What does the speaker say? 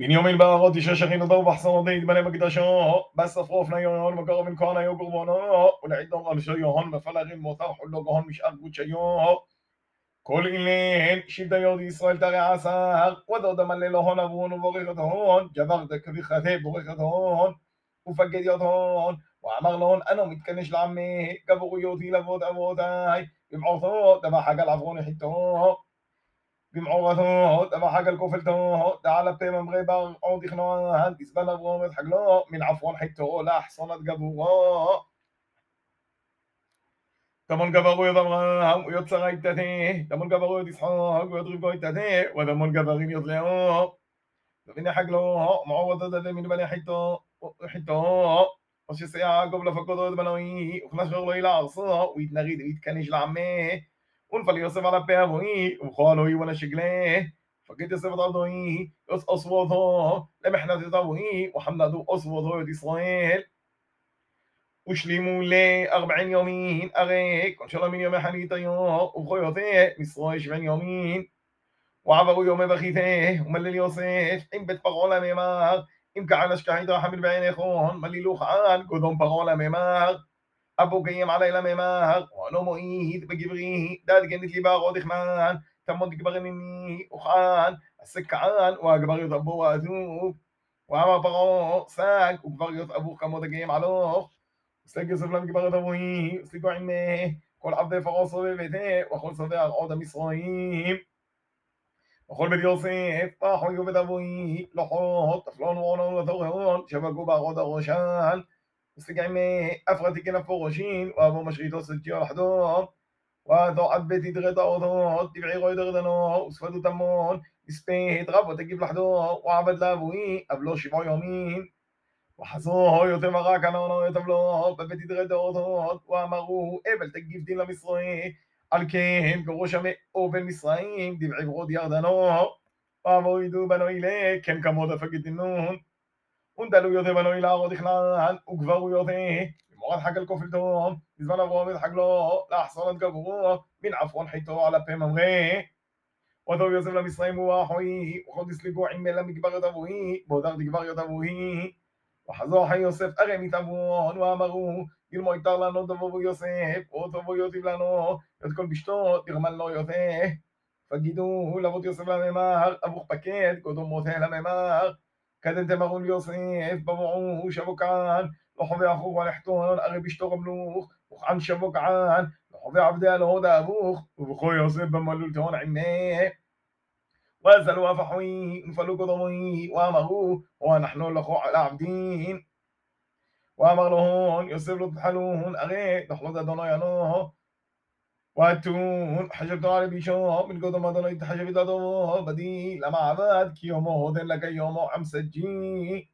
בנימין בהרות איש אשר חינותו ובחסרותו יתבנה מקדשו בספרו אופני יוהון מקרוב מן כהן היו קורבנו ולעידו רמשו יוהון בפלאגין מותר חולו גהון משאר קודשיו כל אילן שבטה יהודי ישראל תרע עשר ודוד המלא לו הון אברון ובורך את הון גבר דקביחתה בורך את הון ופקד יות הון ואמר לו אנו מתכנש לעמי גברו יהודי לבוד אבותיי במעורתו דבח הגל עברון יחיתו جمعوا غثون هوت أما حاجة الكوفلتون هوت تعالى بتيمم غيبا عودي خنوان هندس بلغ غومت حقلو من عفوان حيتو لا حصنت جبوغو تمون جبرو يضمرهم ويتصر ايتته تمون جبرو يتصحوه ويضرب ايتته وتمون جبرين يضلعوه ومن حقلوه معوضة ده من بني حيتو حيتو وش سيعقوب لفقدوا دمنويه وخلاص غلو يلعصوه ويتنغيد ويتكنج لعمه ونفل يوسف على بيابوي وخالوي ولا شقله فقد يوسف ضعضوي يوس أصوته لمحنا تضوي وحملدوا أصوته إسرائيل وشلموا لي أربعين يومين أغيك وإن شاء الله من يوم حنيت يوم وخيوته مصر شبعين يومين وعبروا يوم بخيته وملل يوسف إن بيت פרעה לממר אם כען השכחית רחמים בעיניכון, מלילוך ען, קודם פרעה לממר, אבו גיים עלי לממהר, ואנו מועיד בגברי, דד גנית ליבה רודך מן, תמות גברי ממי אוכן, עשה הסקען, והגבר אבו עזוב, ואמר פרעה, סג, וגבריות אבו כמות הגיים עלוך, וסג יוסף להם למגבר יתבוהי, וסגו עמה, כל עבדי פרעה סובב את סובבתה, וכל שדה הרעות המסרועים. וכל בית יוסף, פחו יובד אבוי, לוחות, תפלון ועונו ותורהון, שבגו בארוד הראשן. וסגעי אפרתי כנפו ראשין, ואבו משריתו סלטיו לחדום, ואתו עד בית ידרת האותות, דבעי רוי דרדנו, וספדו תמון, הספית רבו תגיב לחדו, ועבד לאבוי, אבלו שבעו יומין, וחזרו יותר מרק ענונו יתבלו, בבית ידרת האותות, ואמרו, אבל תגיב דין למסרוי, על כן קראו שם אובן מצרים, דבעי ברוד ירדנו, ואבוידו בנוי ל, כן כמוד הפגדינון, ונדלו יותר בנוי לערוד בכלל, וכברו יותר, במורד חגל כופלתו, בזמן אברום את חגלו, לאחסון את גברו, מן עפרון חיתו על הפה ממרא. וטוב יוסף למצרים הוא אחוי, וכל דסליגו עמל למגברת אבוהי, בהודר דגבריות אבוהי. וחזור חי יוסף הרי מתאבון, ואמרו, גילמו יתר לנו דבובו יוסף, וטובו יודיב לנו, את כל בשתו, תרמן לו יוסף. פגידו לאבות יוסף לממר, אבוך פקד, קודם מותה לממר. كذا كدنت مغول يوسف إيه، ببعوه شبكان لحظي أخوه ونحتون أغي بشتوغ ملوخ وخعن شبكان لحظي عبدي الهدى أبوخ وبخو يوسف بملول تون عميه وزلوا فحويه انفلوا قضويه وامغوه ونحن لخو على عبدين. وامغلوهن يوسف لطحلون أغي لحظي دونو ينوه واتون حجبت على بيشو من قدم أدوني تحجب أدو بدي لما عبد كي يومو هودن لك يومو عم سجي.